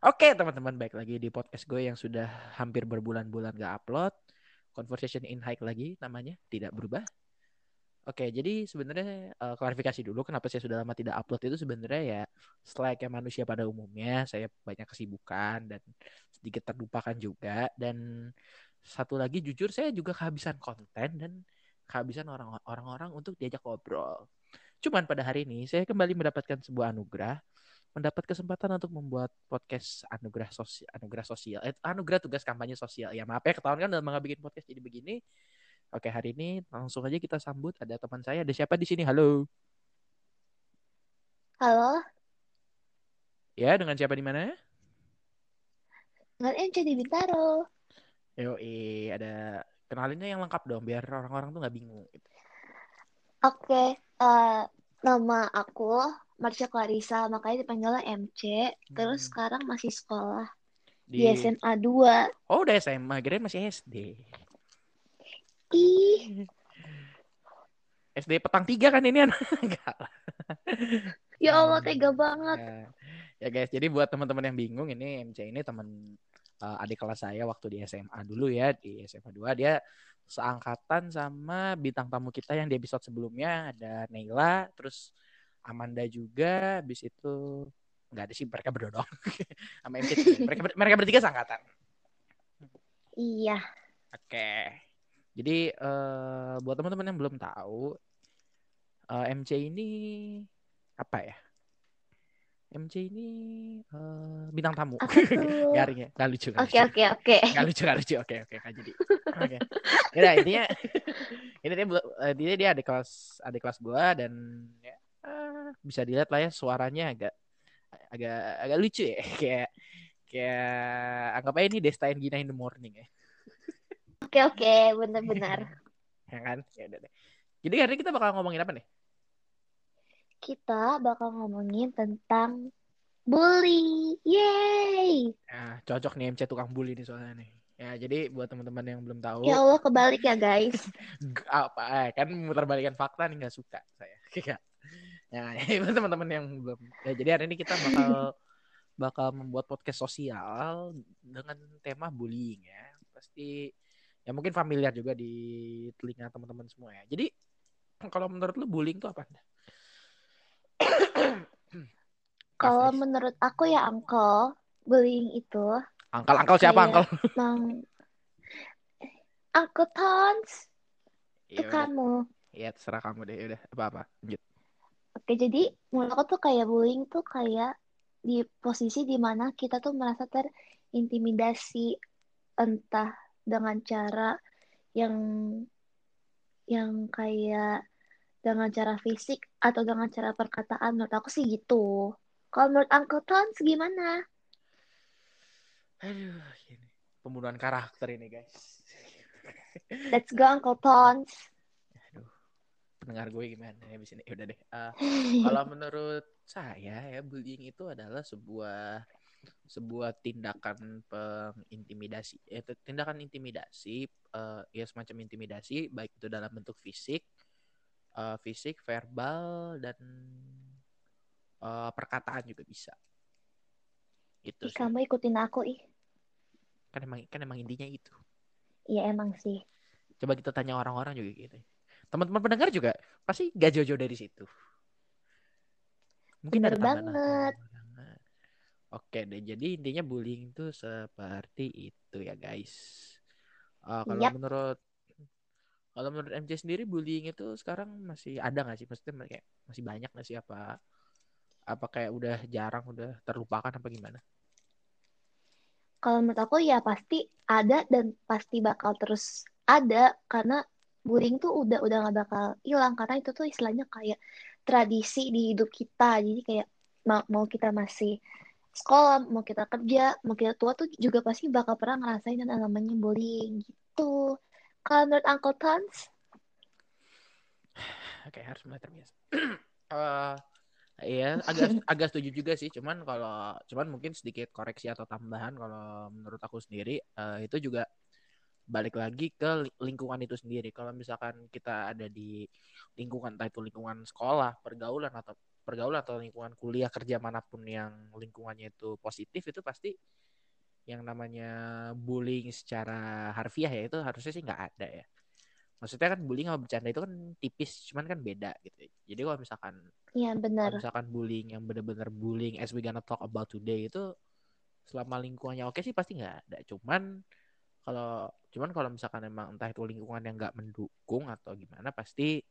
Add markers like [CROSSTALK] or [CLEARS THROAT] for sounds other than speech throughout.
Oke teman-teman, baik lagi di podcast gue yang sudah hampir berbulan-bulan gak upload. Conversation in Hike lagi namanya, tidak berubah. Oke, jadi sebenarnya uh, klarifikasi dulu kenapa saya sudah lama tidak upload itu sebenarnya ya selayaknya manusia pada umumnya saya banyak kesibukan dan sedikit terlupakan juga dan satu lagi jujur saya juga kehabisan konten dan kehabisan orang-orang untuk diajak ngobrol. Cuman pada hari ini saya kembali mendapatkan sebuah anugerah mendapat kesempatan untuk membuat podcast anugerah sosial anugerah sosial eh, anugerah tugas kampanye sosial. Ya maaf ya ketahuan kan dalam bikin podcast jadi begini. Oke hari ini langsung aja kita sambut ada teman saya ada siapa di sini? Halo. Halo. Ya dengan siapa di mana? Dengan MC di Bintaro. Yo ada kenalinnya yang lengkap dong biar orang-orang tuh nggak bingung gitu. oke okay. uh, eh, nama aku Marsha Clarissa, makanya dipanggilnya MC. Hmm. Terus sekarang masih sekolah di, di SMA 2. Oh, udah SMA, kira masih SD. Ih. SD petang tiga kan ini anak. [LAUGHS] Enggak lah. Ya Allah, tega banget. Ya, ya guys, jadi buat teman-teman yang bingung, ini MC ini teman uh, adik kelas saya waktu di SMA dulu ya, di SMA 2 dia seangkatan sama bintang tamu kita yang di episode sebelumnya ada Neila, terus Amanda juga habis itu nggak ada sih mereka berdua dong [LAUGHS] sama MC mereka mereka bertiga sangkatan iya oke jadi uh, buat teman-teman yang belum tahu uh, eh, MC ini apa ya MC ini uh, bintang tamu. Garing ya, gak lucu. Oke oke oke. Gak lucu gak lucu. Oke oke kan jadi. Oke. Ya intinya [LAUGHS] ini dia dia dia adik kelas adik kelas gua dan ya, bisa dilihat lah ya suaranya agak agak agak lucu ya [LAUGHS] kayak kayak anggap aja ini Desta and Gina in the morning ya. Oke oke benar-benar. [LAUGHS] ya kan ya udah deh. Jadi hari ini kita bakal ngomongin apa nih? Kita bakal ngomongin tentang bully. Yay! Nah, cocok nih MC tukang bully nih soalnya nih. Ya, jadi buat teman-teman yang belum tahu. Ya Allah, kebalik ya, guys. [LAUGHS] apa? Eh, kan muter balikan fakta nih nggak suka saya. Nah, [LAUGHS] itu teman-teman yang belum. Ya, jadi hari ini kita bakal bakal membuat podcast sosial dengan tema bullying ya. Pasti ya mungkin familiar juga di telinga teman-teman semua ya. Jadi kalau menurut lu bullying itu apa? [COUGHS] kalau menurut aku ya Uncle, bullying itu Uncle Uncle siapa Uncle? [LAUGHS] Mang... Uncle Tons. Itu iya, kamu. Iya, terserah kamu deh. Udah, apa-apa. Lanjut. Oke, jadi menurut aku tuh kayak bullying tuh kayak di posisi di mana kita tuh merasa terintimidasi entah dengan cara yang yang kayak dengan cara fisik atau dengan cara perkataan menurut aku sih gitu. Kalau menurut Uncle Tons gimana? Aduh, ini pembunuhan karakter ini guys. Let's go Uncle Tons pendengar gue gimana ya di sini? Ya udah deh uh, [LAUGHS] kalau menurut saya ya bullying itu adalah sebuah sebuah tindakan pengintimidasi ya tindakan intimidasi uh, ya semacam intimidasi baik itu dalam bentuk fisik uh, fisik verbal dan uh, perkataan juga bisa. Itu ih, kamu ikutin aku ih. Kan emang kan emang intinya itu. Iya emang sih. Coba kita tanya orang-orang juga gitu teman-teman pendengar juga pasti gak jauh-jauh dari situ. Mungkin Bener ada banget. Oke deh, jadi intinya bullying itu seperti itu ya guys. Uh, kalau yep. menurut kalau menurut MC sendiri bullying itu sekarang masih ada nggak sih? Maksudnya kayak masih banyak nggak sih apa apa kayak udah jarang udah terlupakan apa gimana? Kalau menurut aku ya pasti ada dan pasti bakal terus ada karena bullying tuh udah udah gak bakal hilang karena itu tuh istilahnya kayak tradisi di hidup kita. Jadi kayak mau, mau kita masih sekolah mau kita kerja mau kita tua tuh juga pasti bakal pernah ngerasain yang namanya bullying gitu. Kalau menurut Uncle Tons? [SIGHS] Oke harus mulai terbiasa. Uh, [CLEARS THROAT] Iya, agak [LAUGHS] agak setuju juga sih. Cuman kalau cuman mungkin sedikit koreksi atau tambahan kalau menurut aku sendiri uh, itu juga balik lagi ke lingkungan itu sendiri. Kalau misalkan kita ada di lingkungan entah itu lingkungan sekolah, pergaulan atau pergaulan atau lingkungan kuliah kerja mana pun yang lingkungannya itu positif itu pasti yang namanya bullying secara harfiah ya itu harusnya sih nggak ada ya maksudnya kan bullying sama bercanda itu kan tipis cuman kan beda gitu jadi kalau misalkan Iya benar. kalau misalkan bullying yang bener-bener bullying as we gonna talk about today itu selama lingkungannya oke sih pasti nggak ada cuman kalau cuman kalau misalkan emang entah itu lingkungan yang nggak mendukung atau gimana pasti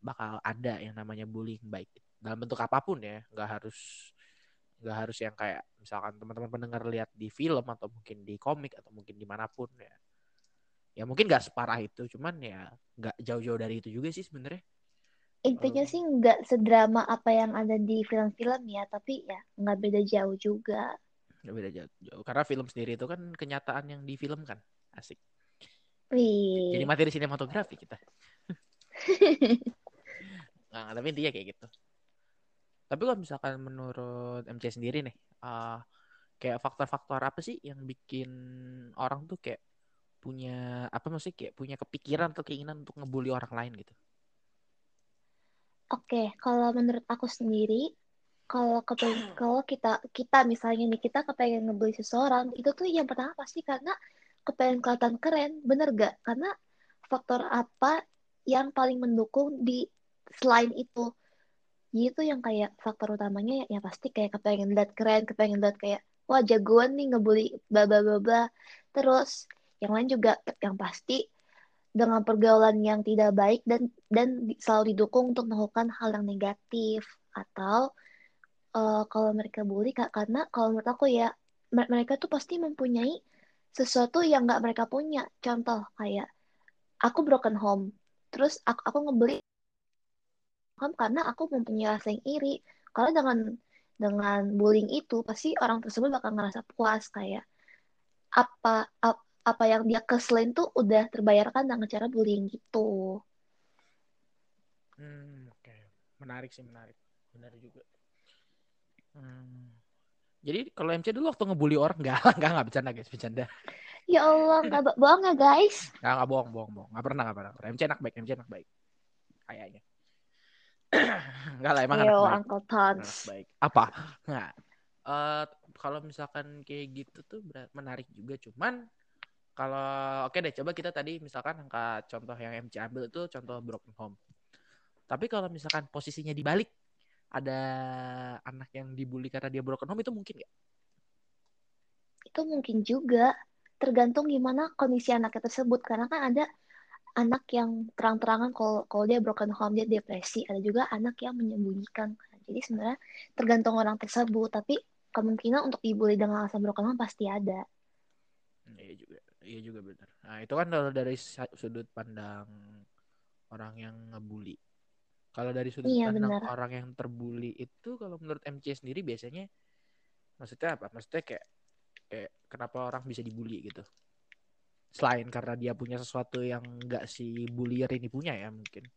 bakal ada yang namanya bullying baik dalam bentuk apa pun ya nggak harus nggak harus yang kayak misalkan teman-teman pendengar lihat di film atau mungkin di komik atau mungkin di mana pun ya ya mungkin nggak separah itu cuman ya nggak jauh-jauh dari itu juga sih sebenarnya Intinya Oh. sih nggak sedrama apa yang ada di film-film ya, tapi ya nggak beda jauh juga. nggak beda jauh, jauh karena film sendiri itu kan kenyataan yang difilmkan asik. Jadi Wih. materi sinematografi kita. [LAUGHS] Nah, tapi intinya kayak gitu. Tapi kalau misalkan menurut MC sendiri nih uh, kayak faktor-faktor apa sih yang bikin orang tuh kayak punya apa maksudnya kayak punya kepikiran atau keinginan untuk ngebully orang lain gitu? Oke, kalau menurut aku sendiri, kalau kalau kita kita misalnya nih kita kepengen ngebully seseorang, itu tuh yang pertama pasti karena kepengen kelihatan keren, bener gak? Karena faktor apa yang paling mendukung di selain itu? Itu yang kayak faktor utamanya ya, ya pasti kayak kepengen lihat keren, kepengen lihat kayak wah jagoan nih ngebully bla bla bla bla. Terus yang lain juga yang pasti dengan pergaulan yang tidak baik dan dan selalu didukung untuk melakukan hal yang negatif atau eh, kalau mereka bully Kak, karena kalau menurut aku ya mer- mereka tuh pasti mempunyai sesuatu yang nggak mereka punya. Contoh kayak aku broken home, terus aku, aku ngebully home karena aku mempunyai rasa yang iri. Kalau dengan dengan bullying itu pasti orang tersebut bakal ngerasa puas kayak apa ap- apa yang dia keselin tuh udah terbayarkan dengan cara bullying gitu. hmm, oke menarik sih menarik benar juga Hmm. Jadi kalau MC dulu waktu ngebully orang [LAUGHS] nggak nggak nggak bercanda guys bercanda. Ya Allah, nggak bohong ya guys. [LAUGHS] nggak nggak bohong bohong bohong. Nggak pernah nggak pernah MC anak baik MC anak baik. Kayaknya. [CLEARS THROAT] Nggak lah emang anak Yo, baik. Uncle anak Tons. baik. Apa? Nggak. Eh, kalau misalkan kayak gitu tuh menarik juga. Cuman kalau oke deh coba kita tadi misalkan angka contoh yang MC ambil itu contoh broken home. Tapi kalau misalkan posisinya dibalik ada anak yang dibully karena dia broken home itu mungkin nggak Itu mungkin juga tergantung gimana kondisi anaknya tersebut. Karena kan ada anak yang terang-terangan kalau kalau dia broken home, dia depresi. Ada juga anak yang menyembunyikan. Jadi sebenarnya tergantung orang tersebut. Tapi kemungkinan untuk dibully dengan alasan broken home pasti ada. Hmm, Iya juga, iya juga benar. Nah itu kan kalau dari sudut pandang orang yang ngebully. Kalau dari sudut Iya, pandang benar. orang yang terbully itu, kalau menurut MC sendiri biasanya, maksudnya apa? Maksudnya kayak, kayak kenapa orang bisa dibully gitu? Selain karena dia punya sesuatu yang nggak si bullier ini punya ya mungkin.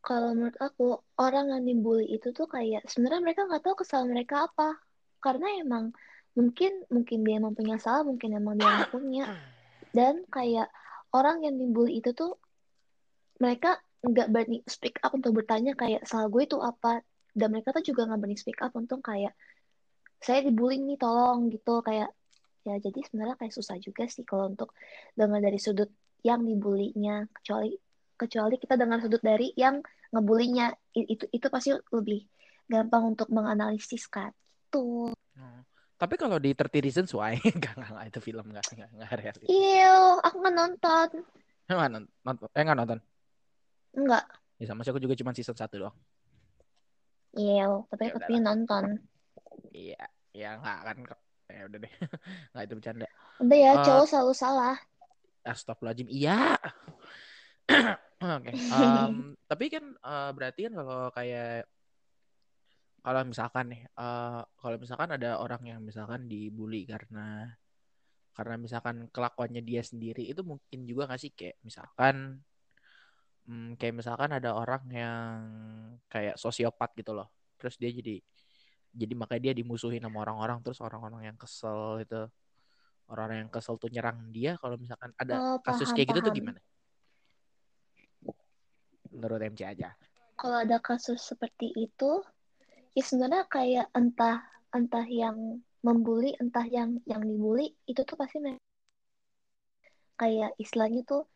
Kalau menurut aku, orang yang dibully itu tuh kayak sebenarnya mereka nggak tahu kesalahan mereka apa. Karena emang mungkin mungkin dia emang punya salah, mungkin emang dia punya. Dan kayak orang yang dibully itu tuh mereka nggak berani speak up untuk bertanya kayak salah gue itu apa. Dan mereka tuh juga nggak berani speak up untuk kayak saya dibully nih tolong gitu kayak ya jadi sebenarnya kayak susah juga sih kalau untuk dengar dari sudut yang dibulinya kecuali kecuali kita dengar sudut dari yang ngebulinya itu itu pasti lebih gampang untuk menganalisis kan tuh Oh. Tapi kalau di 30 Reasons Why, [LAUGHS] nggak, nggak, nggak, itu film nggak, nggak, nggak reality. Iyo, aku nggak nonton Nggak nonton, nonton, eh nggak nonton. Enggak Ya sama sih aku juga cuma season 1 doang. Iyo, tapi Ya aku pengen nonton Iya, ya nggak kan. Ya udah deh, [LAUGHS] nggak itu bercanda. udah ya Eh, cowok selalu salah Astagfirullahaladzim, iya. [CLEARS THROAT] Oke, em, tapi kan eh, berarti kan kalau kayak kalau misalkan nih, eh, kalau misalkan ada orang yang misalkan dibully karena karena misalkan kelakuannya dia sendiri itu mungkin juga nggak sih kayak misalkan hmm, kayak misalkan ada orang yang kayak sosiopat gitu loh, terus dia jadi jadi makanya dia dimusuhin sama orang-orang terus orang-orang yang kesel itu orang-orang yang kesel tuh nyerang dia kalau misalkan ada oh kasus paham kayak gitu tuh paham gimana? Menurut MC aja. kalau ada kasus seperti itu ya sebenarnya kayak entah entah yang membuli entah yang yang dibully itu tuh pasti kayak istilahnya tuh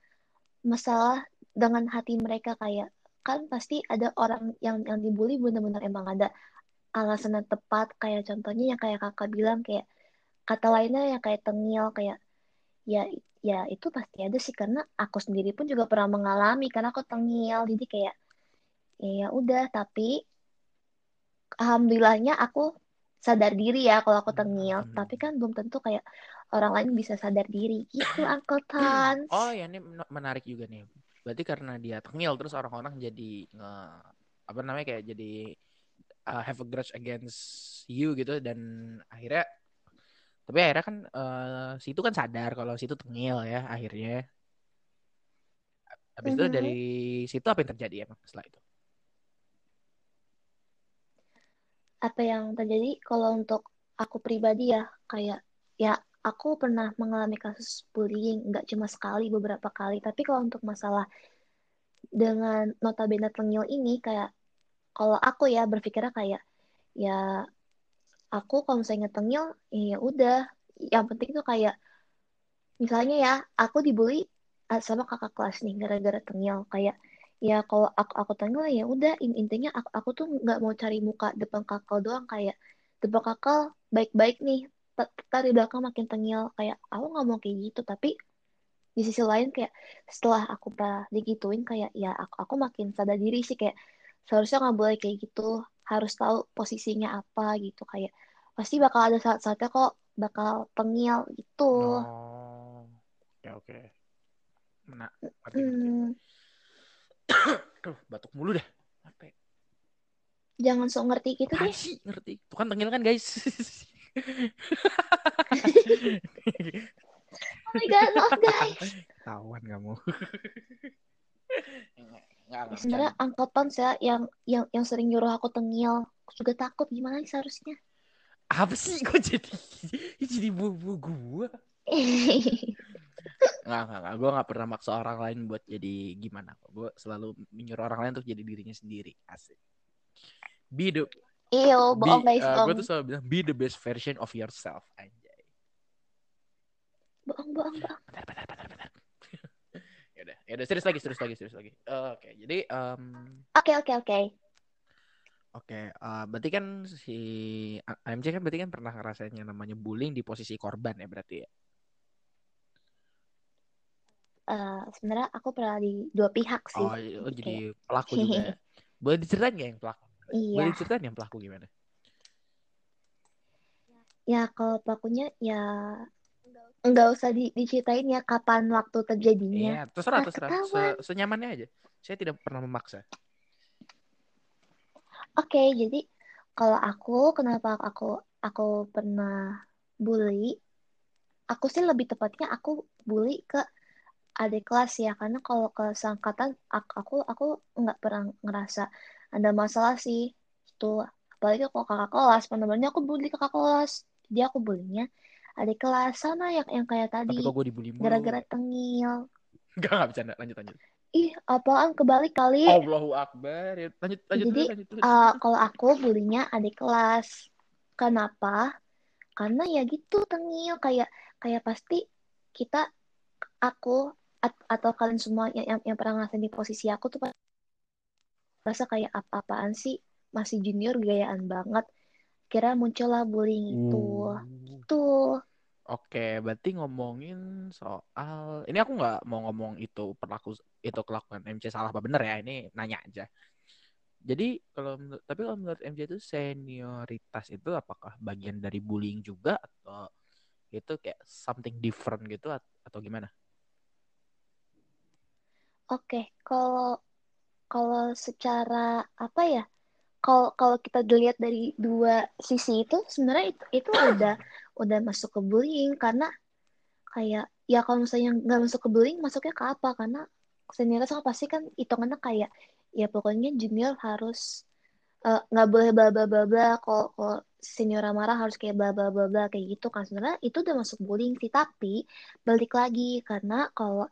masalah dengan hati mereka kayak kan pasti ada orang yang yang dibully benar-benar emang ada alasan yang tepat. Kayak contohnya yang kayak kakak bilang kayak kata lainnya yang kayak tengil kayak ya ya itu pasti ada sih. Karena aku sendiri pun juga pernah mengalami karena aku tengil. Jadi kayak ya udah. Tapi alhamdulillahnya aku sadar diri ya kalau aku tengil. Tapi kan belum tentu kayak orang lain bisa sadar diri. Gitu [COUGHS] Tans oh ya ini menarik juga nih berarti karena dia tengil terus orang-orang jadi nge apa namanya kayak jadi uh, have a grudge against you gitu dan akhirnya tapi akhirnya kan uh, si itu kan sadar kalau si itu tengil ya akhirnya habis mm -hmm. itu Mm-hmm. dari situ apa yang terjadi emang setelah itu apa yang terjadi kalau untuk aku pribadi ya kayak ya aku pernah mengalami kasus bullying nggak cuma sekali beberapa kali. Tapi kalau untuk masalah dengan notabene tengil ini kayak kalau aku ya berpikirnya kayak ya aku kalau misalnya tengil ya udah. Yang penting tuh kayak misalnya ya aku dibully sama kakak kelas nih gara-gara tengil. Kayak ya kalau aku aku tengil ya udah. Intinya aku, aku tuh nggak mau cari muka depan kakak doang. Kayak depan kakak baik-baik nih tadi belakang makin tengil kayak aku nggak mau kayak gitu tapi di sisi lain kayak setelah aku pernah digituin kayak ya aku aku makin sadar diri sih kayak seharusnya nggak boleh kayak gitu harus tahu posisinya apa gitu kayak pasti bakal ada saat-saatnya kok bakal tengil gitu oh oke oke nah hmm. Aduh, batuk mulu deh. Apa? ya? Jangan sok ngerti gitu deh. ngerti. Tuh kan tengil kan guys. [LAUGHS] oh my god, maaf guys. Tawan kamu. Sebenarnya angkatan saya yang yang yang sering nyuruh aku tengil. Aku juga takut gimana sih seharusnya. Apa sih kok jadi jadi bubu gua? [LAUGHS] Nggak, nggak, nggak. Gue nggak pernah maksa orang lain buat jadi gimana. Gue selalu menyuruh orang lain untuk jadi dirinya sendiri. Asik. Be Iyo, bohong guys, uh, bohong. Gue tuh selalu bilang, be the best version of yourself. Anjay. Bohong, bohong, bohong. Bentar, bentar, bentar, bentar. [LAUGHS] yaudah, yaudah, serius lagi, serius lagi, serius lagi. Uh, Oke, okay, jadi... Um... Oke, okay, oke, okay, oke. Okay. Oke, okay, uh, berarti kan si AMC kan berarti kan pernah ngerasain yang namanya bullying di posisi korban ya berarti ya? Uh, sebenarnya aku pernah di dua pihak sih. Oh, oh jadi kayak... pelaku juga ya? [LAUGHS] Boleh diceritain gak yang pelaku? Iya. Boleh diceritain yang pelaku gimana? Ya, kalau pelakunya ya nggak usah di, diceritain ya kapan waktu terjadinya. Iya, terserah, terserah. Se senyamannya aja. Saya tidak pernah memaksa. Oke, okay, jadi kalau aku kenapa aku aku pernah bully? Aku sih lebih tepatnya aku bully ke adik kelas ya, karena kalau ke sangkatan aku aku nggak pernah ngerasa ada masalah sih. Itu apalagi kalau kakak kelas, benar-benar aku bully kakak kelas. Jadi aku bulinya adik kelas sama yang yang kayak tadi. Tapi kok gue dibully Gara-gara tengil. Gak, gak bercanda. Lanjut, lanjut ih apaan kebalik kali Allahu Akbar ya, lanjut lanjut jadi lanjut, lanjut. Uh, kalau aku bulinya adik kelas kenapa karena ya gitu tengil kayak kayak pasti kita aku at, atau kalian semua yang, yang yang pernah ngerasain di posisi aku tuh rasa kayak apa-apaan sih masih junior gayaan banget kira muncullah bullying itu uh. gitu Oke, berarti ngomongin soal ini aku nggak mau ngomong itu perlaku itu kelakuan MC salah apa bener ya ini nanya aja. Jadi kalau tapi kalau menurut MC itu senioritas itu apakah bagian dari bullying juga atau itu kayak something different gitu atau gimana? Oke, kalau kalau secara apa ya? Kalau kalau kita dilihat dari dua sisi itu sebenarnya itu itu udah udah masuk ke bullying. Karena kayak ya kalau misalnya nggak masuk ke bullying masuknya ke apa? Karena senioritas kan pasti kan hitungannya kayak ya pokoknya junior harus nggak uh, boleh bla bla bla bla. Kalau kalau senior marah harus kayak bla bla bla bla kayak gitu kan. Sebenarnya itu udah masuk bullying sih. Tapi balik lagi karena kalau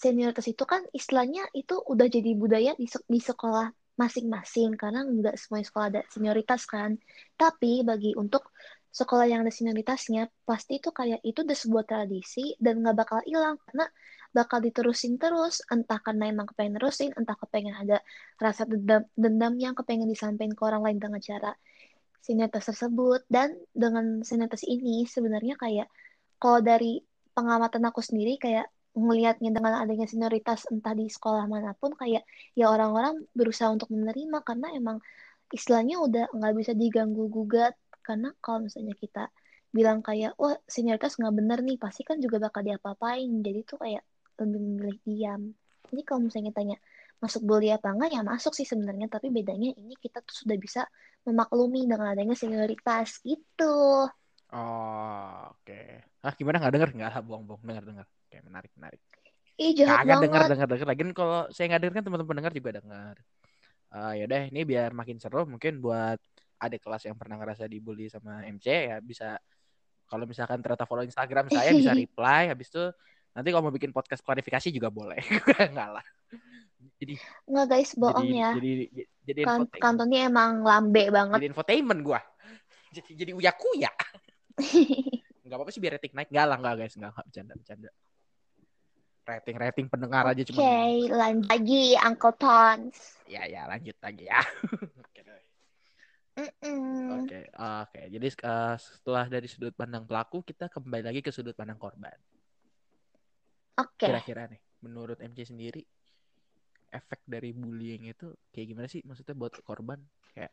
senioritas itu kan istilahnya itu udah jadi budaya di, di sekolah masing-masing karena nggak semua sekolah ada senioritas kan. Tapi bagi untuk sekolah yang ada senioritasnya pasti itu kayak itu udah sebuah tradisi dan nggak bakal hilang karena bakal diterusin terus entah karena emang kepengen terusin entah kepengen ada rasa dendam dendam yang kepengen disampaikan ke orang lain dengan cara senioritas tersebut dan dengan senioritas ini sebenarnya kayak kalau dari pengamatan aku sendiri kayak ngelihatnya dengan adanya senioritas entah di sekolah mana pun kayak ya orang-orang berusaha untuk menerima karena emang istilahnya udah nggak bisa diganggu gugat. Karena kalau misalnya kita bilang kayak wah senioritas nggak bener nih pasti kan juga bakal diapa-apain. Jadi tuh kayak lebih memilih diam. Jadi kalau misalnya tanya masuk bully apa enggak ya masuk sih sebenarnya tapi bedanya ini kita tuh sudah bisa memaklumi dengan adanya senioritas gitu. Oh oke. Okay. ah gimana? Nggak denger? Nggak lah bohong-bohong denger denger oke menarik menarik. Ih, jahat Kagak banget. denger denger denger lagi kalau saya nggak denger kan teman-teman dengar juga denger. Uh, ya udah ini biar makin seru mungkin buat ada kelas yang pernah ngerasa dibully sama MC ya bisa kalau misalkan ternyata follow Instagram saya bisa [LAUGHS] reply. Habis itu nanti kalau mau bikin podcast klarifikasi juga boleh. [LAUGHS] Enggak lah. Jadi nggak guys bohong jadi, ya. jadi jadi kan kantornya emang lambe banget. Jadi infotainment gua. [LAUGHS] Jadi jadi uya kuya nggak apa-apa sih biar rating naik. Nggak lah nggak guys. Nggak bercanda bercanda rating rating pendengar aja cuma oke okay, lanjut lagi Uncle Tons ya ya lanjut lagi ya [LAUGHS] Oke, okay, oke. Okay. Jadi uh, setelah dari sudut pandang pelaku, kita kembali lagi ke sudut pandang korban. Oke. Okay. Kira-kira nih, menurut MC sendiri, efek dari bullying itu kayak gimana sih? Maksudnya buat korban, kayak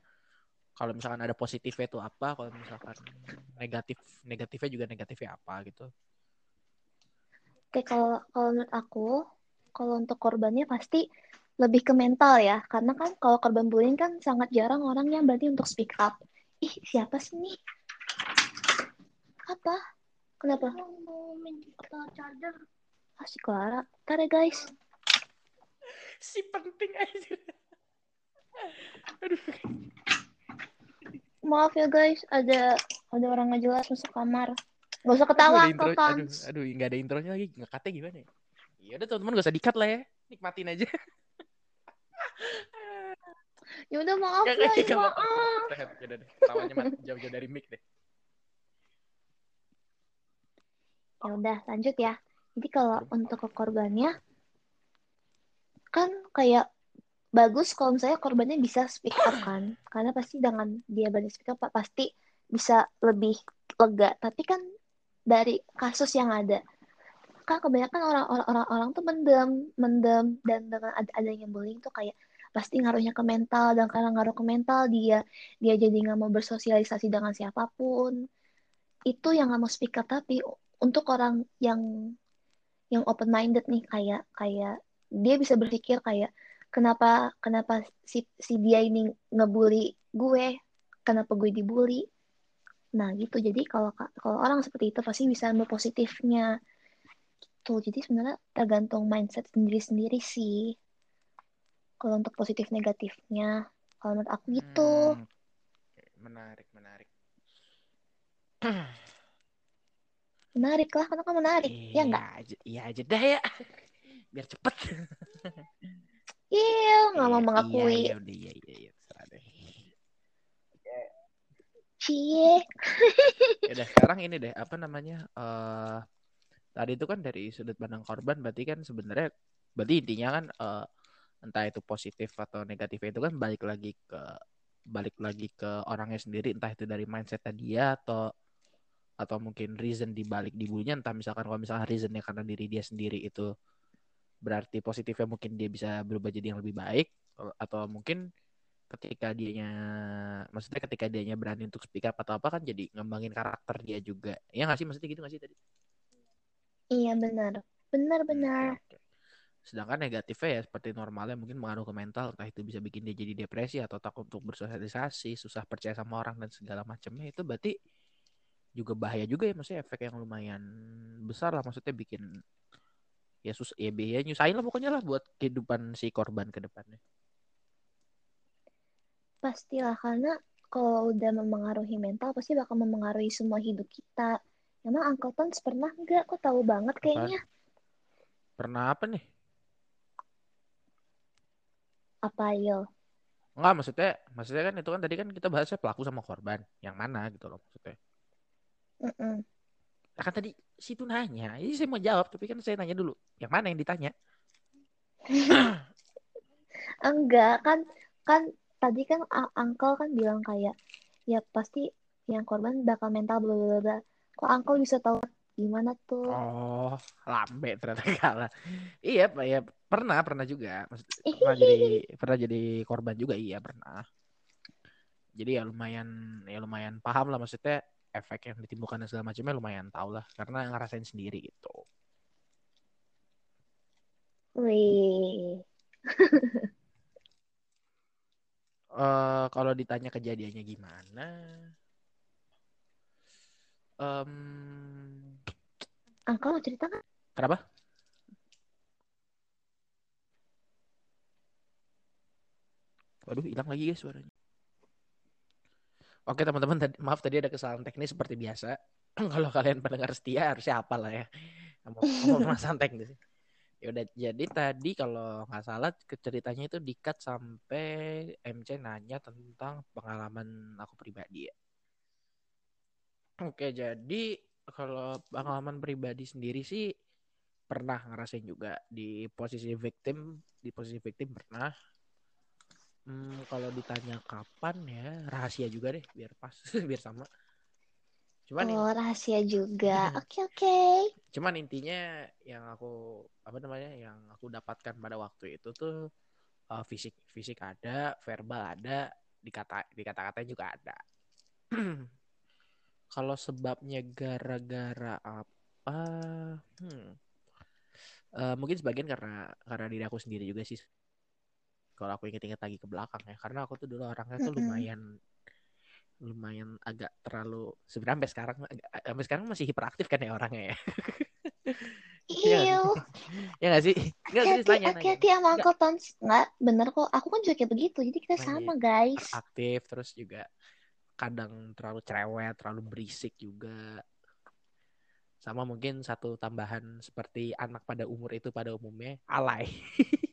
kalau misalkan ada positifnya itu apa? Kalau misalkan negatif, negatifnya juga negatifnya apa gitu? Oke, kalau kalau menurut aku, kalau untuk korbannya pasti lebih ke mental ya. Karena kan kalau korban bullying kan sangat jarang orang yang berani untuk speak up. Ih siapa sih nih apa? Kenapa? Mau minta charger. Ah si Clara. Ntar ya guys. Si penting aja. Aduh. Maaf ya guys. Ada ada orang nggak jelas masuk kamar Gak usah ketawa aduh, intro, aduh, aduh, nggak ada intronya lagi. Ngekatnya gimana ya? Ya udah teman-teman gak usah dikat lah ya, nikmatin aja. [LAUGHS] ya udah maaf gak, lah ya maaf. Ya udah deh. Tawanya jauh-jauh dari mic deh. Ya udah lanjut ya. Jadi kalau untuk ke korbannya kan kayak bagus kalau misalnya korbannya bisa speak up kan. Karena pasti dengan dia berani speak up pasti bisa lebih lega. Tapi kan dari kasus yang ada. Kan kebanyakan orang-orang orang tuh mendem mendem dan dengan adanya bullying tuh kayak pasti ngaruhnya ke mental dan karena ngaruh ke mental dia dia jadi nggak mau bersosialisasi dengan siapa pun. Itu yang nggak mau speak up tapi untuk orang yang yang open minded nih kayak kayak dia bisa berpikir kayak kenapa kenapa si si dia ini ngebully gue? Kenapa gue dibully nah gitu. Jadi kalau kalau orang seperti itu pasti bisa ambil positifnya. Gitu. Jadi sebenarnya tergantung mindset sendiri sendiri sih. Kalau untuk positif negatifnya. Kalau menurut aku gitu. Hmm, menarik menarik. Menarik lah karena kan menarik. Iya, ya enggak iya aja dah ya. Biar cepet. Iya nggak mau iya, mengakui. iya, iya, iya, iya, deh. Cie. ya udah sekarang ini deh apa namanya uh, tadi itu kan dari sudut pandang korban berarti kan sebenarnya berarti intinya kan uh, entah itu positif atau negatif itu kan balik lagi ke balik lagi ke orangnya sendiri entah itu dari mindset dia atau atau mungkin reason di balik dibulinya entah misalkan kalau misalkan reasonnya karena diri dia sendiri itu berarti positifnya mungkin dia bisa berubah jadi yang lebih baik atau mungkin ketika dianya maksudnya ketika dianya berani untuk speak up atau apa kan jadi ngembangin karakter dia juga. Ya nggak sih? Maksudnya gitu nggak sih tadi? Iya benar. Benar benar. okay. Sedangkan negatifnya ya seperti normalnya mungkin mengaruh ke mental, entah itu bisa bikin dia jadi depresi atau takut untuk bersosialisasi, susah percaya sama orang dan segala macamnya itu berarti juga bahaya juga ya maksudnya efek yang lumayan besar lah maksudnya bikin ya sus ya biaya nyusahin lah pokoknya lah buat kehidupan si korban ke depannya. Pastilah karena kalau udah mempengaruhi mental pasti bakal mempengaruhi semua hidup kita. Emang Uncle Tons pernah nggak? Kok tahu banget kayaknya. Pernah apa nih? Apa yo? Enggak maksudnya, maksudnya kan itu kan tadi kan kita bahasnya pelaku sama korban. Yang mana gitu loh maksudnya. Mm-mm. Nah, kan tadi situ nanya, ini saya mau jawab tapi kan saya nanya dulu. Yang mana yang ditanya? [LAUGHS] Enggak kan kan tadi kan uncle kan bilang kayak ya pasti yang korban bakal mental bla bla bla. Kok uncle bisa tahu gimana tuh? Oh, lambe ternyata [LAUGHS] kalah. Iya, Pak, ya pernah, pernah juga. Maksud, pernah jadi pernah jadi korban juga, iya pernah. Jadi ya lumayan ya lumayan paham lah maksudnya efek yang ditimbulkan dan segala macamnya lumayan tahu lah karena ngerasain sendiri gitu. Wih. [LAUGHS] eh kalau ditanya kejadiannya gimana? Em, Uncle mau cerita kan? kenapa? Waduh, hilang lagi guys suaranya. Oke teman-teman, tadi- maaf tadi ada kesalahan teknis seperti biasa. [CLEARS THROAT] Kalau kalian pendengar setia harusnya apa lah ya. Mau [LAUGHS] mau teknis. Ya udah, jadi tadi kalau nggak salah ceritanya itu dikat sampai MC nanya tentang pengalaman aku pribadi ya. Oke, jadi kalau pengalaman pribadi sendiri sih pernah ngerasain juga di posisi victim, di posisi victim pernah. Hmm, kalau ditanya kapan ya rahasia juga deh, biar pas, [LAUGHS] biar sama. Cuman Oh, rahasia juga. Oke, oke. cuman intinya yang aku apa namanya yang aku dapatkan pada waktu itu tuh uh, fisik fisik ada verbal ada dikata dikata-katain juga ada [CLEARS THROAT] kalau sebabnya gara-gara apa hmm. Uh, mungkin sebagian karena karena diri aku sendiri juga sih kalau aku inget-inget lagi ke belakang ya karena aku tuh dulu orangnya tuh lumayan lumayan agak terlalu sebenarnya sampai sekarang sampai sekarang masih hiperaktif kan ya orangnya ya [LAUGHS] Iya nggak Ew. ya nggak sih nggak nanya nanya hati-hati sama Uncle Tons. Nggak, bener kok. Aku kan juga kayak begitu. Jadi kita nanya sama, guys. aktif terus juga kadang terlalu cerewet terlalu berisik juga sama mungkin satu tambahan seperti anak pada umur itu pada umumnya alay [LAUGHS]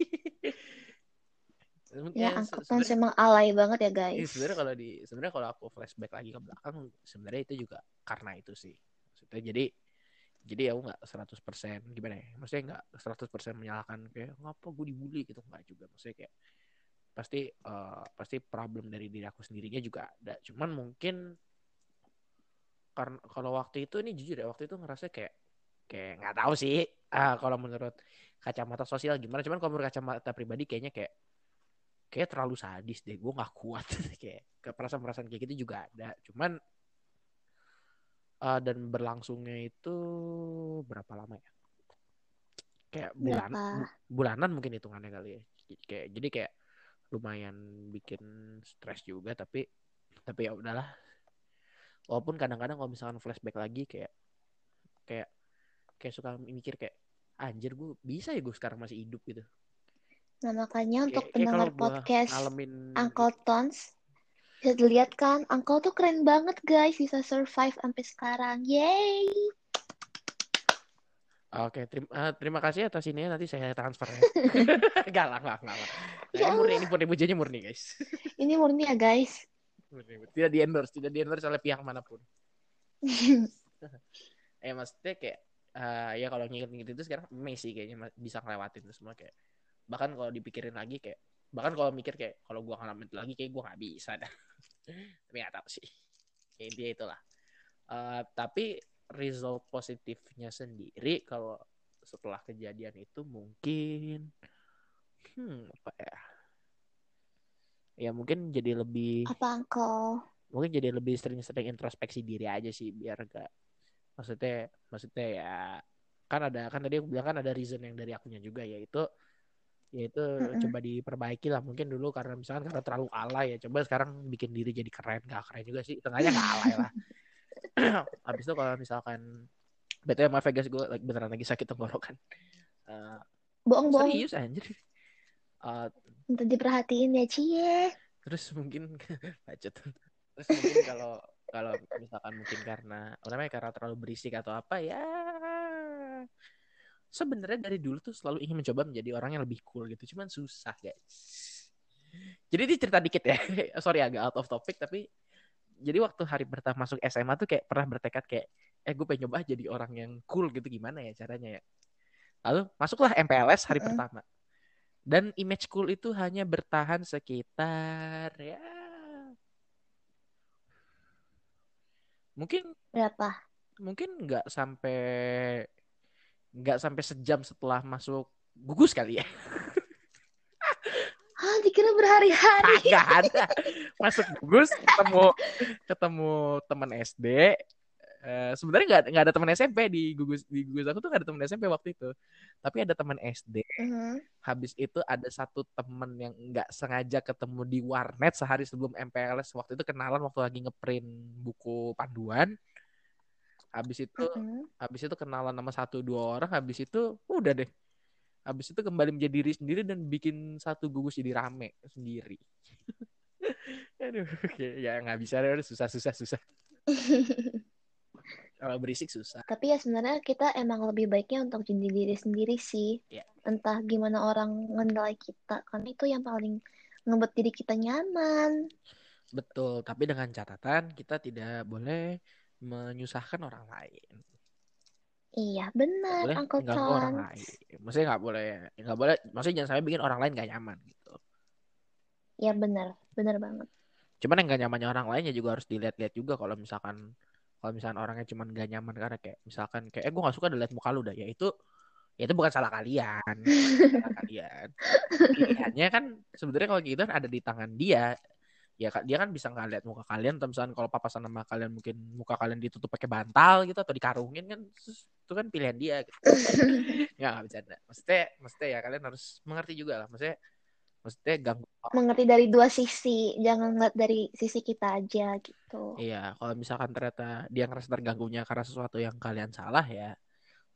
Ya, ya Tons sebenarnya emang alay banget ya, Iya, guys. sebenarnya kalau di sebenarnya kalau aku flashback lagi ke belakang sebenarnya itu juga karena itu sih. Maksudnya jadi jadi aku nggak 100% gimana ya? Maksudnya nggak 100% menyalahkan kayak ngapa gue dibully gitu nggak juga. Maksudnya kayak pasti eh, pasti problem dari diri aku sendirinya juga ada. Cuman mungkin karena kalau waktu itu ini jujur ya waktu itu ngerasa kayak kayak nggak tahu sih ah kalau menurut kacamata sosial gimana cuman kalau menurut kacamata pribadi kayaknya kayak kayak terlalu sadis deh gue nggak kuat. [LAUGHS] Kayak ke perasaan-perasaan kayak gitu juga ada. Cuman eh, dan berlangsungnya itu berapa lama ya? Kayak bulan Berapa? bu- bulanan mungkin hitungannya kali ya. Kayak jadi kayak lumayan bikin stres juga tapi tapi ya udahlah. Walaupun kadang-kadang kalau misalkan flashback lagi kayak kayak kayak suka mikir kayak anjir gue bisa ya gue sekarang masih hidup gitu Nah, makanya untuk pendengar gue podcast ngalamin Uncle Tons, bisa dilihat kan, Uncle tuh keren banget, guys. Bisa survive sampai sekarang. Yay! Oke, terima, eh, terima kasih atas ini nanti saya transfer ya. [LAUGHS] [LAUGHS] Enggak lah. Nah, Ya ini murni, ini murni pujiannya murni guys. [LAUGHS] ini murni ya, guys. Tidak di endorse, tidak di endorse oleh pihak mana pun. Eh maksudnya kayak eh, ya kalau nginget-nginget itu sekarang Messi kayaknya bisa ngelewatin itu semua kayak bahkan kalau dipikirin lagi kayak bahkan kalau mikir kayak kalau gua ngalamin itu lagi kayak gua nggak bisa dah. [LAUGHS] Tapi nggak tahu sih. Ya, intinya itulah. Eh, tapi result positifnya sendiri kalau setelah kejadian itu mungkin hmm apa ya ya mungkin jadi lebih Apa, Uncle? mungkin jadi lebih sering-sering introspeksi diri aja sih biar gak maksudnya maksudnya ya kan ada kan tadi aku bilang kan ada reason yang dari akunya juga yaitu yaitu Mm-mm. coba diperbaiki lah mungkin dulu karena misalkan karena terlalu alay ya coba sekarang bikin diri jadi keren gak keren juga sih tengahnya gak alay lah [LAUGHS] habis itu kalau misalkan betul sama Vegas gue like, beneran lagi sakit tenggorokan Eh, Bohong-bohong. serius anjir Eh, Minta diperhatiin ya, Cie. terus mungkin [LAUGHS] bacot terus mungkin kalau kalau misalkan mungkin karena apa namanya karena terlalu berisik atau apa ya sebenarnya dari dulu tuh selalu ingin mencoba menjadi orang yang lebih cool gitu cuman susah guys Jadi ini cerita dikit ya. [LAUGHS] Sorry agak out of topic tapi jadi waktu hari pertama masuk SMA tuh kayak pernah bertekad kayak eh gue pengen nyoba jadi orang yang cool gitu gimana ya caranya ya. Lalu masuklah MPLS hari Mm-mm. pertama. Dan image cool itu hanya bertahan sekitar ya mungkin Berapa? mungkin nggak sampai nggak sampai sejam setelah masuk gugus kali ya. [LAUGHS] Hah, dikira berhari-hari. [LAUGHS] nggak ada. Masuk gugus ketemu ketemu teman SD Eh, sebenarnya nggak nggak ada teman SMP di gugus di gugus aku tuh nggak ada teman SMP waktu itu. Tapi ada teman SD Mhm. habis itu ada satu temen yang nggak sengaja ketemu di warnet sehari sebelum MPLS waktu itu kenalan waktu lagi ngeprint buku panduan habis itu habis itu kenalan sama satu dua orang habis itu udah deh. Habis itu kembali menjadi diri sendiri dan bikin satu gugus jadi rame sendiri. [LAUGHS] Aduh ya nggak bisa deh. Susah susah susah. [LAUGHS] Kalau berisik susah. Tapi ya sebenarnya kita emang lebih baiknya untuk jadi diri sendiri sih. Iya. Entah gimana orang menilai kita, karena itu yang paling ngebuat diri kita nyaman. betul. Tapi dengan catatan kita tidak boleh menyusahkan orang lain. Iya, benar, boleh Uncle mengganggu orang lain. Maksudnya nggak boleh nggak boleh maksudnya jangan sampai bikin orang lain gak nyaman gitu. Ya benar, benar banget. cuman yang gak nyamannya orang lain ya juga harus dilihat-lihat juga kalau misalkan kalau misalkan orangnya cuman gak nyaman karena kayak misalkan kayak eh gue gak suka udah lihat muka lu dah. Ya itu ya itu bukan salah kalian. Salah [LAUGHS] kalian. Pilihannya kan sebenarnya kalau gitu kan ada di tangan dia ya dia kan bisa nggak lihat muka kalian atau misalkan kalau papasan sama kalian mungkin muka kalian ditutup pakai bantal gitu atau dikarungin kan itu kan pilihan dia gitu. nggak [LAUGHS] nggak bercanda maksudnya maksudnya ya kalian harus mengerti juga lah maksudnya maksudnya ganggu Mengerti dari dua sisi, jangan ngeliat dari sisi kita aja gitu. Iya, kalau misalkan ternyata dia ngerasa terganggunya karena sesuatu yang kalian salah ya,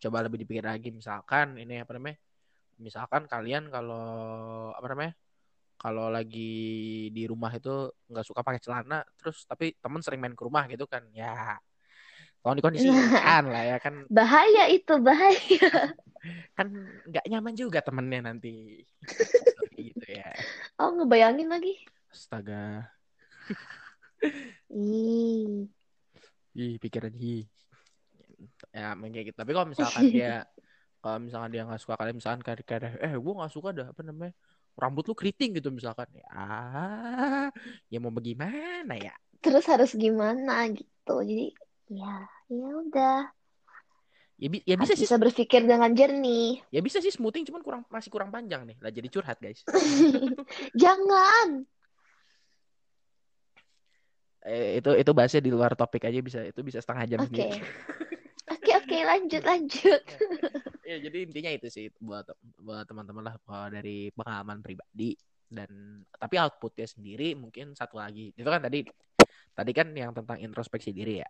coba lebih dipikir lagi. Misalkan ini apa namanya? Misalkan kalian kalau apa namanya? Kalau lagi di rumah itu nggak suka pakai celana, terus tapi temen sering main ke rumah gitu kan, ya tolong dikondisikan lah ya kan Bahaya itu, bahaya. kan nggak nyaman juga temennya nanti [LAUGHS] gitu ya. Oh, ngebayangin lagi. Astaga, Ih, ih pikiran ih. Ya kayak gitu. Tapi kalau misalkan dia [LAUGHS] kalau misalkan dia nggak suka kalian misalkan kayak eh gue nggak suka dah apa namanya rambut lu keriting gitu misalkan ya ah, ya mau bagaimana ya terus harus gimana gitu. Jadi, ya, ya udah. ya, bi- ya bisa Harus sih bisa berpikir dengan jernih. ya bisa sih smoothing cuman kurang masih kurang panjang nih lah jadi curhat guys [LAUGHS] Jangan. eh, itu itu bahasnya di luar topik aja bisa itu bisa setengah jam sendiri oke, lanjut, lanjut. ya jadi intinya itu sih buat buat teman-teman lah dari pengalaman pribadi dan tapi outputnya sendiri mungkin satu lagi itu kan tadi tadi kan yang tentang introspeksi diri ya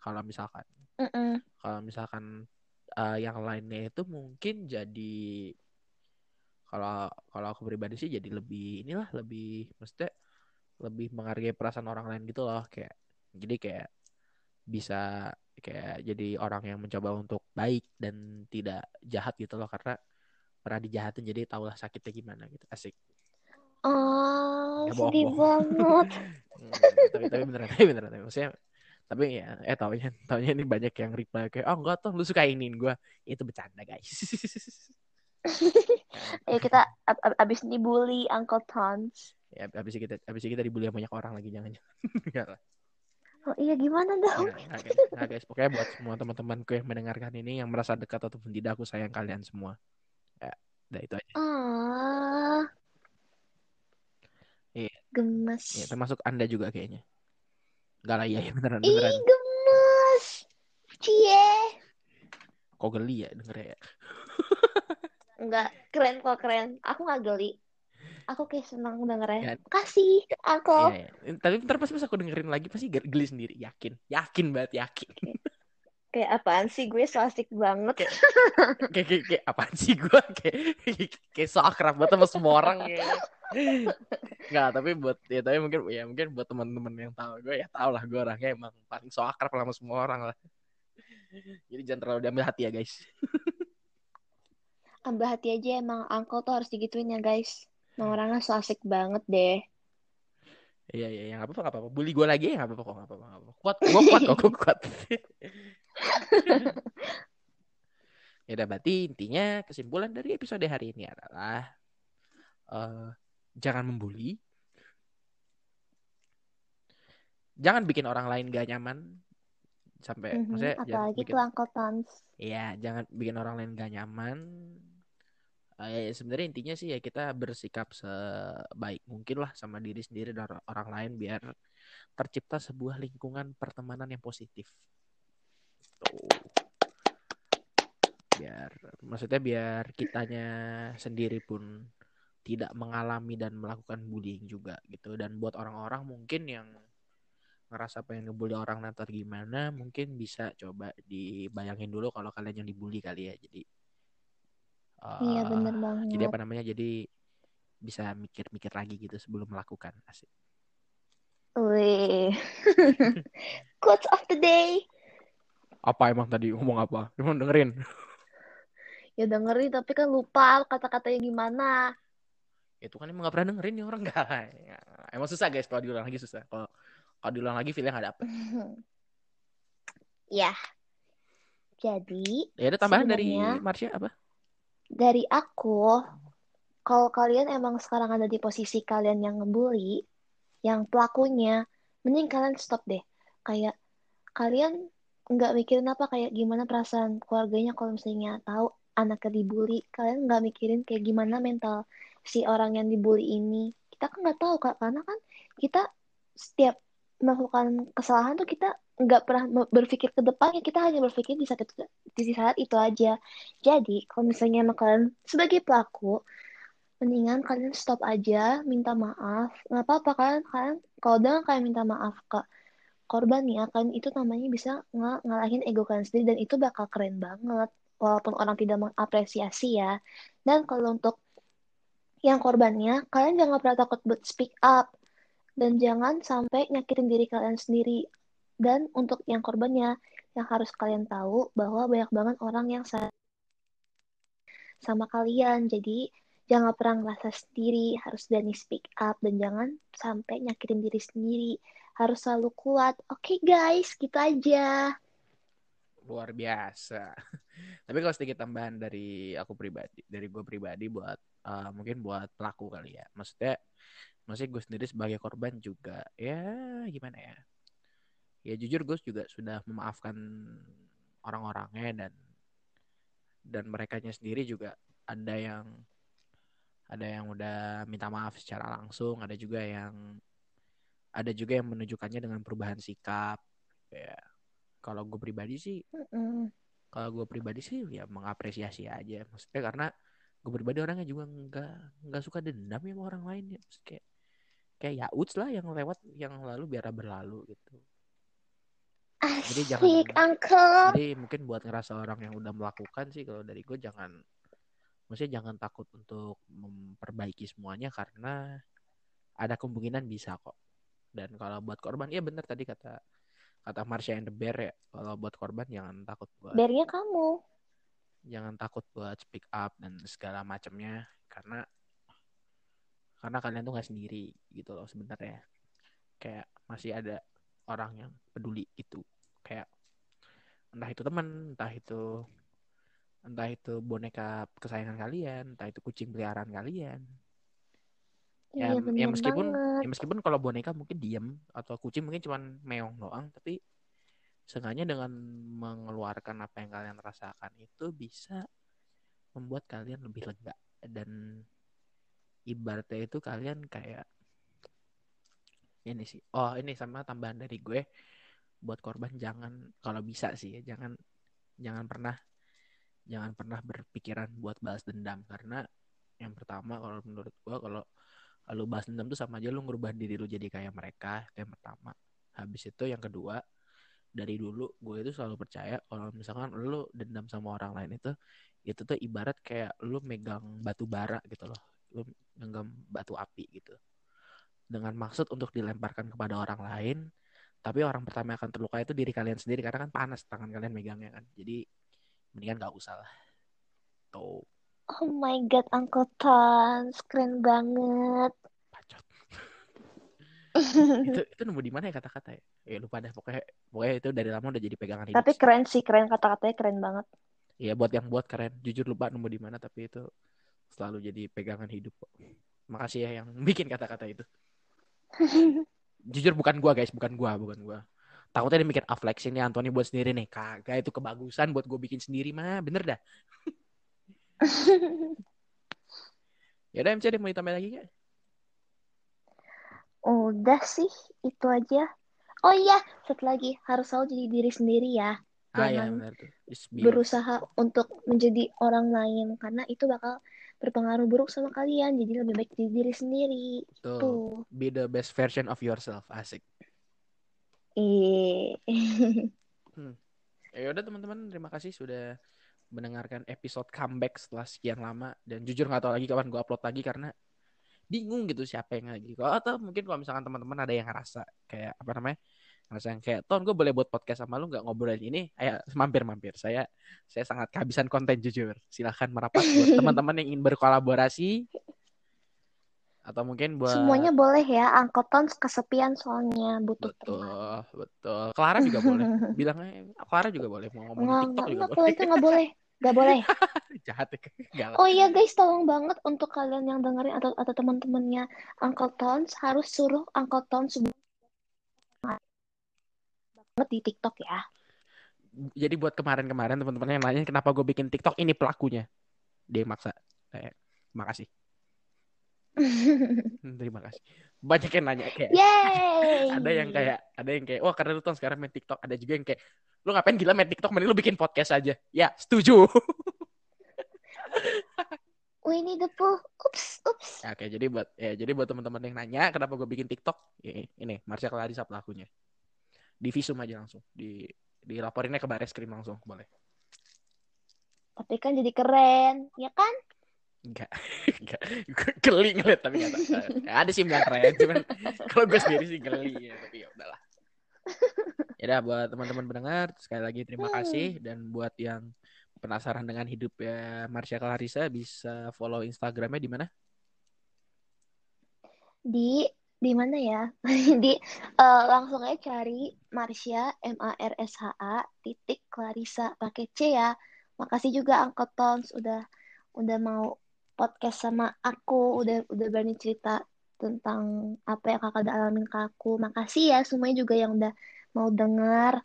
kalau misalkan Mm-mm. kalau misalkan eh, yang lainnya itu mungkin jadi kalau kalau aku pribadi sih jadi lebih inilah lebih mesti lebih menghargai perasaan orang lain gitu loh kayak jadi kayak bisa kayak jadi orang yang mencoba untuk baik dan tidak jahat gitu loh karena pernah dijahatin jadi tahulah sakitnya gimana gitu asik Oh, Ya, bohong, sedih bohong. banget. [LAUGHS] Hmm, tapi tapi beneran tapi beneran tapi maksudnya tapi ya eh taunya taunya ini banyak yang reply kayak oh enggak tuh lu suka iniin gue itu bercanda guys [LAUGHS] Ya kita ab- ab- abis dibully Uncle Tons. ya habis itu kita habis itu kita dibully sama banyak orang lagi jangan jangan [LAUGHS] Oh iya gimana dong? Nggak, nggak, guys. Nggak, guys pokoknya buat semua teman-temanku yang mendengarkan ini yang merasa dekat ataupun tidak aku sayang kalian semua ya udah itu aja Ah. Iya. Gemes. ya, termasuk anda juga kayaknya enggak lah iya iya, beneran Ih, beneran gemes. Cie. kok geli ya denger ya [LAUGHS] Enggak, keren kok keren. Aku nggak geli. Aku kayak senang Ya. dengernya. Kasih, Uncle. Iya, iya. Tapi ntar pas pas aku dengerin lagi pasti ge- geli sendiri, yakin, yakin banget, yakin. Kayak apaan sih gue so asik banget. kayak kayak, kayak apaan sih gue kayak kayak so akrab banget sama semua orang kayak. Nggak, tapi buat ya tapi mungkin ya mungkin buat teman-teman yang tahu gue ya tau lah gue orangnya emang paling so akrab sama semua orang lah. Jadi jangan terlalu diambil hati ya guys. Ambil hati aja emang Uncle tuh harus digituin ya guys. Nah, orangnya so asik banget deh. Iya iya yang apa apa apa bully gue lagi ya nggak apa apa kok nggak apa apa kuat gue kuat kok gue kuat [LAUGHS] ya udah berarti intinya kesimpulan dari episode hari ini adalah uh, jangan membuli jangan bikin orang lain gak nyaman sampai Mhm, maksudnya jangan Apalagi bikin tuh Tons. Iya, jangan bikin orang lain gak nyaman. Eh, sebenarnya intinya sih ya kita bersikap sebaik mungkin lah sama diri sendiri dan orang lain biar tercipta sebuah lingkungan pertemanan yang positif. Tuh. Biar maksudnya biar kitanya sendiri pun tidak mengalami dan melakukan bullying juga gitu dan buat orang-orang mungkin yang ngerasa pengen ngebully orang nanti gimana mungkin bisa coba dibayangin dulu kalau kalian yang dibully kali ya jadi uh, Iya, bener banget. jadi apa namanya jadi bisa mikir-mikir lagi gitu sebelum melakukan asik Wih. [LAUGHS] Quotes of the day. apa emang tadi ngomong apa emang dengerin Ya dengerin tapi kan lupa kata-katanya gimana. itu kan emang gak pernah dengerin nih orang [LAUGHS] gak emang susah guys kalau diulang lagi susah kalau kalau diulang lagi feelnya gak dapet [LAUGHS] Ya. Jadi, ya ada tambahan dari Marsha apa dari aku, kalau kalian emang sekarang ada di posisi kalian yang ngebully, yang pelakunya, mending kalian stop deh. Kayak kalian nggak mikirin apa kayak gimana perasaan keluarganya kalau misalnya tahu anaknya dibully, kalian nggak mikirin kayak gimana mental si orang yang dibully ini. Kita kan nggak tahu kak, karena kan kita setiap melakukan kesalahan tuh kita nggak pernah berpikir ke depannya, kita hanya berpikir di saat itu, di saat itu aja. Jadi, kalau misalnya emang kalian sebagai pelaku, mendingan kalian stop aja, minta maaf. Nggak apa-apa kalian, kalian kalau dengan kalian minta maaf ke korban ya, kalian itu namanya bisa ng ngalahin ego kalian sendiri dan itu bakal keren banget. Walaupun orang tidak mengapresiasi ya. Dan kalau untuk yang korbannya, kalian jangan pernah takut buat speak up. Dan jangan sampai nyakitin diri kalian sendiri. Dan untuk yang korbannya, yang harus kalian tahu bahwa banyak banget orang yang sama kalian. Jadi jangan pernah ngerasa sendiri, harus berani speak up dan jangan sampai nyakitin diri sendiri. Harus selalu kuat. Oke guys, gitu aja. luar biasa [LAUGHS] tapi kalau sedikit tambahan dari aku pribadi dari gue pribadi buat uh, mungkin buat pelaku kali ya maksudnya maksudnya gue sendiri sebagai korban juga ya gimana ya ya jujur gue juga sudah memaafkan orang-orangnya dan dan mereka sendiri juga ada yang ada yang udah minta maaf secara langsung ada juga yang ada juga yang menunjukkannya dengan perubahan sikap. Ya kalau gue pribadi sih Mm-mm. kalau gue pribadi sih ya mengapresiasi aja. Maksudnya karena gue pribadi orangnya juga nggak nggak suka dendam ya sama orang lain ya. Maksud kayak kayak ya uts lah yang lewat yang lalu biar berlalu gitu Jadi jangan- Asik, Uncle. jadi mungkin buat ngerasa orang yang udah melakukan sih kalau dari gue jangan maksudnya jangan takut untuk memperbaiki semuanya karena ada kemungkinan bisa kok dan kalau buat korban ya bener tadi kata kata Marsha and the Bear ya kalau buat korban jangan takut buat Bernya kamu. jangan takut buat speak up dan segala macamnya karena karena kalian tuh nggak sendiri gitu loh sebenarnya kayak masih ada orang yang peduli gitu. Kayak entah itu teman entah itu entah itu boneka kesayangan kalian entah itu kucing peliharaan kalian. Ya, Iya, ya bener meskipun banget. ya meskipun kalau boneka mungkin diem atau kucing mungkin cuman meong doang tapi sengaja dengan mengeluarkan apa yang kalian rasakan itu bisa membuat kalian lebih lega. Dan ibaratnya itu kalian kayak ini sih. Oh ini sama tambahan dari gue buat korban jangan kalau bisa sih ya jangan jangan pernah jangan pernah berpikiran buat balas dendam. Karena yang pertama kalau menurut gue kalau lu balas dendam tuh sama aja lu ngubah diri lu jadi kayak mereka itu yang pertama. Habis itu yang kedua dari dulu gue itu selalu percaya kalau misalkan lu dendam sama orang lain itu itu tuh ibarat kayak lu megang batu bara gitu loh. Lu genggam batu api gitu dengan maksud untuk dilemparkan kepada orang lain tapi orang pertama yang akan terluka itu diri kalian sendiri karena kan panas tangan kalian megangnya kan jadi mendingan gak usah lah tuh Oh my god, Uncle Tons, keren banget. Bacot. [LAUGHS] itu itu nemu di mana ya kata-kata ya? Ya lupa deh pokoknya pokoknya itu dari lama udah jadi pegangan hidup. Tapi keren sih, keren kata-katanya keren banget. Iya buat yang buat keren. Jujur lupa nemu di mana tapi itu selalu jadi pegangan hidup kok. Makasih ya yang [LAUGHS] bikin kata-kata itu. [LAUGHS] Jujur bukan gua guys, bukan gua, bukan gua. Takutnya dia mikir ah flex ini Anthony buat sendiri nih. Kagak itu kebagusan buat gue bikin sendiri mah. Bener dah. [LAUGHS] ya udah MC deh mau ditambah lagi gak? Udah sih, itu aja. Oh iya, satu lagi harus selalu jadi diri sendiri ya. Ah ya Jangan benar tuh. Just be berusaha untuk menjadi orang lain karena itu bakal berpengaruh buruk sama kalian. Jadi lebih baik jadi diri sendiri. tuh. Tuh. Be the best version of yourself. Asik. Eh. [LAUGHS] Ya udah teman-teman, terima kasih sudah mendengarkan episode comeback setelah sekian lama dan jujur nggak tahu lagi kapan gue upload lagi karena bingung gitu siapa yang lagi. Atau mungkin kalau misalkan teman-teman ada yang ngerasa kayak apa namanya? Ngerasa yang kayak ton gue boleh buat podcast sama lu nggak ngobrolin ini ayo mampir mampir saya saya sangat kehabisan konten jujur silahkan merapat buat [LAUGHS] teman-teman yang ingin berkolaborasi atau mungkin buat Semuanya boleh ya. Angkotan kesepian soalnya butuh teman. betul betul Clara juga boleh [LAUGHS] bilangnya Clara juga boleh mau ngomong Nggak, TikTok nggak, juga nggak, boleh itu nggak boleh. Nggak boleh. [LAUGHS] jahat ya galak Oh iya guys, tolong banget untuk kalian yang dengerin atau atau teman-temannya Uncle Tons harus suruh Uncle Tons banget di TikTok ya. jadi buat kemarin-kemarin teman-teman yang nanya kenapa gue bikin TikTok ini pelakunya. Dia yang maksa. Eh, makasih. [LAUGHS] Hmm, terima kasih. Banyak yang nanya kayak Yeay. [LAUGHS] ada yang kayak ada yang kayak wah karena lu tuh sekarang main TikTok. Ada juga yang kayak lu ngapain gila main TikTok? Mending lu bikin podcast aja. Ya setuju. [LAUGHS] Winnie the Pooh. Ups, ups. Oke jadi buat ya jadi buat teman-teman yang nanya kenapa gue bikin TikTok ini Marsha Clarissa pelakunya di visum aja langsung di dilaporinnya ke baris krim langsung boleh Tapi kan jadi keren, ya kan? enggak [LAUGHS] enggak Gue geli ngeliat tapi enggak tahu. Ya, ada sih yang bilang keren cuman [LAUGHS] kalau gue sendiri sih geli ya tapi ya udahlah ya udah buat teman-teman pendengar sekali lagi terima Hmm. kasih dan buat yang penasaran dengan hidup ya Marsha Clarissa bisa follow Instagramnya di mana Di di mana ya? [LAUGHS] di eh, langsung aja cari Marsha M A R S H A titik Clarissa pakai C ya. Makasih juga Uncle Tons udah udah mau podcast sama aku, udah udah berani cerita tentang apa yang kakak udah alamin ke aku. Makasih ya semuanya juga yang udah mau dengar.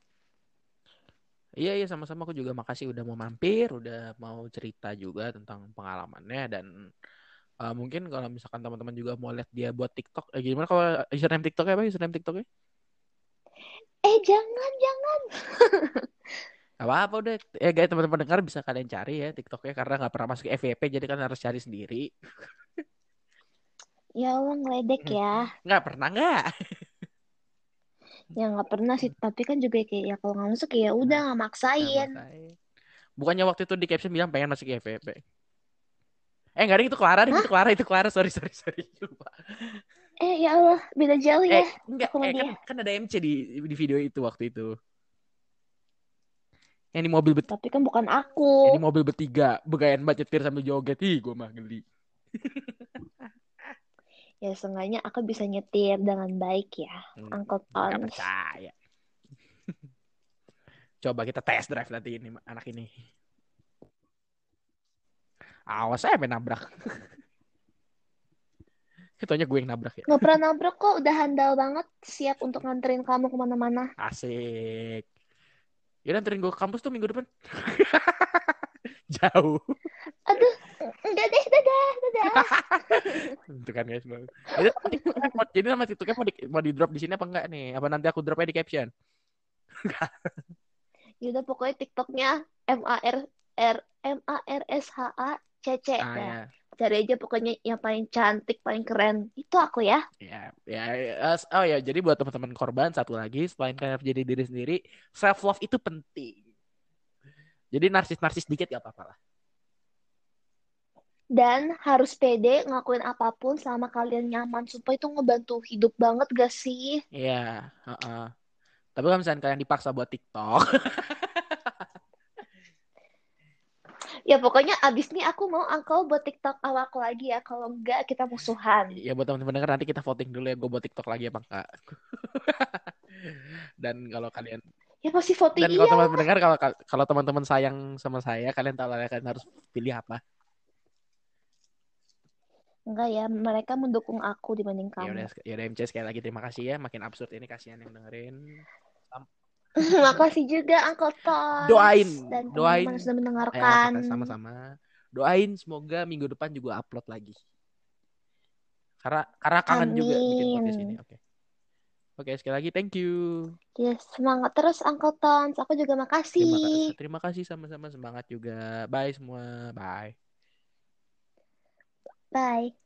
Iya iya sama-sama aku juga makasih udah mau mampir, udah mau cerita juga tentang pengalamannya dan uh, mungkin kalau misalkan teman-teman juga mau lihat dia buat TikTok, eh, gimana kalau username TikToknya apa? Username TikToknya? Eh jangan jangan. [LAUGHS] Gak apa-apa udah. Ya guys teman-teman dengar bisa kalian cari ya TikToknya karena nggak pernah masuk FYP jadi kan harus cari sendiri. [LAUGHS] Ya Allah ngeledek ya. [LAUGHS] Nggak pernah nggak? Ya nggak pernah sih, tapi kan juga kayak ya kalau nggak masuk ya udah nggak Nggak maksain. maksain. Bukannya waktu itu di caption bilang pengen masuk FYP. Eh nggak ada itu Clara, ding. itu Clara, itu Clara. Sorry sorry sorry. [LAUGHS] Lupa. Eh ya Allah, beda jauh ya. Eh enggak, eh, kan, kan ada MC di di video itu waktu itu. Yang di mobil ber Tapi kan bukan yang aku. di mobil bertiga, begayan banget nyetir sambil joget. Ih, gue mah geli. [LAUGHS] Ya seenggaknya aku bisa nyetir dengan baik ya, Uncle Nggak Tons. percaya. [LAUGHS] Coba kita test drive nanti ini anak ini. Awas saya main nabrak. [LAUGHS] Itunya gue yang nabrak ya. Nggak pernah nabrak kok, udah handal banget, siap untuk nganterin kamu ke mana-mana. Asik. Ya nganterin gue ke kampus tuh minggu depan. [LAUGHS] Jauh. Aduh, enggak deh, dadah, dadah. [LAUGHS] Itu kan guys. Jadi nama TikToknya mau di, mau di drop di sini apa enggak nih? Apa nanti aku dropnya di caption? Yaudah pokoknya TikToknya M A R R M A R S H A C C. Ah Nah, ya. cari aja pokoknya yang paling cantik, paling keren. Itu aku ya. Ya, ya, ya. oh ya, jadi buat teman-teman korban satu lagi, selain kalian jadi diri sendiri, self love itu penting. Jadi narsis-narsis dikit gak apa-apa lah. Dan harus pede ngelakuin apa pun selama kalian nyaman. Supaya itu ngebantu hidup banget gak sih? Iya, heeh. Tapi kalau misalnya kalian dipaksa buat TikTok, [LAUGHS] Ya pokoknya abis ini aku mau Uncle buat TikTok awalku lagi ya. Kalau enggak kita musuhan. Ya buat teman-teman denger nanti kita voting dulu ya gue buat TikTok lagi apa enggak. [LAUGHS] Dan kalau kalian Ya pasti voting dan kalau iya. teman-teman dengar kalau kalau teman-teman sayang sama saya, kalian tahu lah kalian harus pilih apa. Enggak ya, mereka mendukung aku dibanding Ya udah, kamu. ya udah MC sekali lagi terima kasih ya. Makin absurd ini kasihan yang dengerin. [LAUGHS] Makasih juga Uncle Tom. Doain, dan doain. teman-teman sudah Ya, mendengarkan. sama-sama. Doain semoga minggu depan juga upload lagi. Karena karena kangen juga bikin Amin. podcast ini. Oke. Oke, sekali lagi thank you. Yes, semangat terus Uncle. Aku juga Terima makasih. kasih. Terima kasih sama-sama semangat juga. Bye semua. Bye. Bye.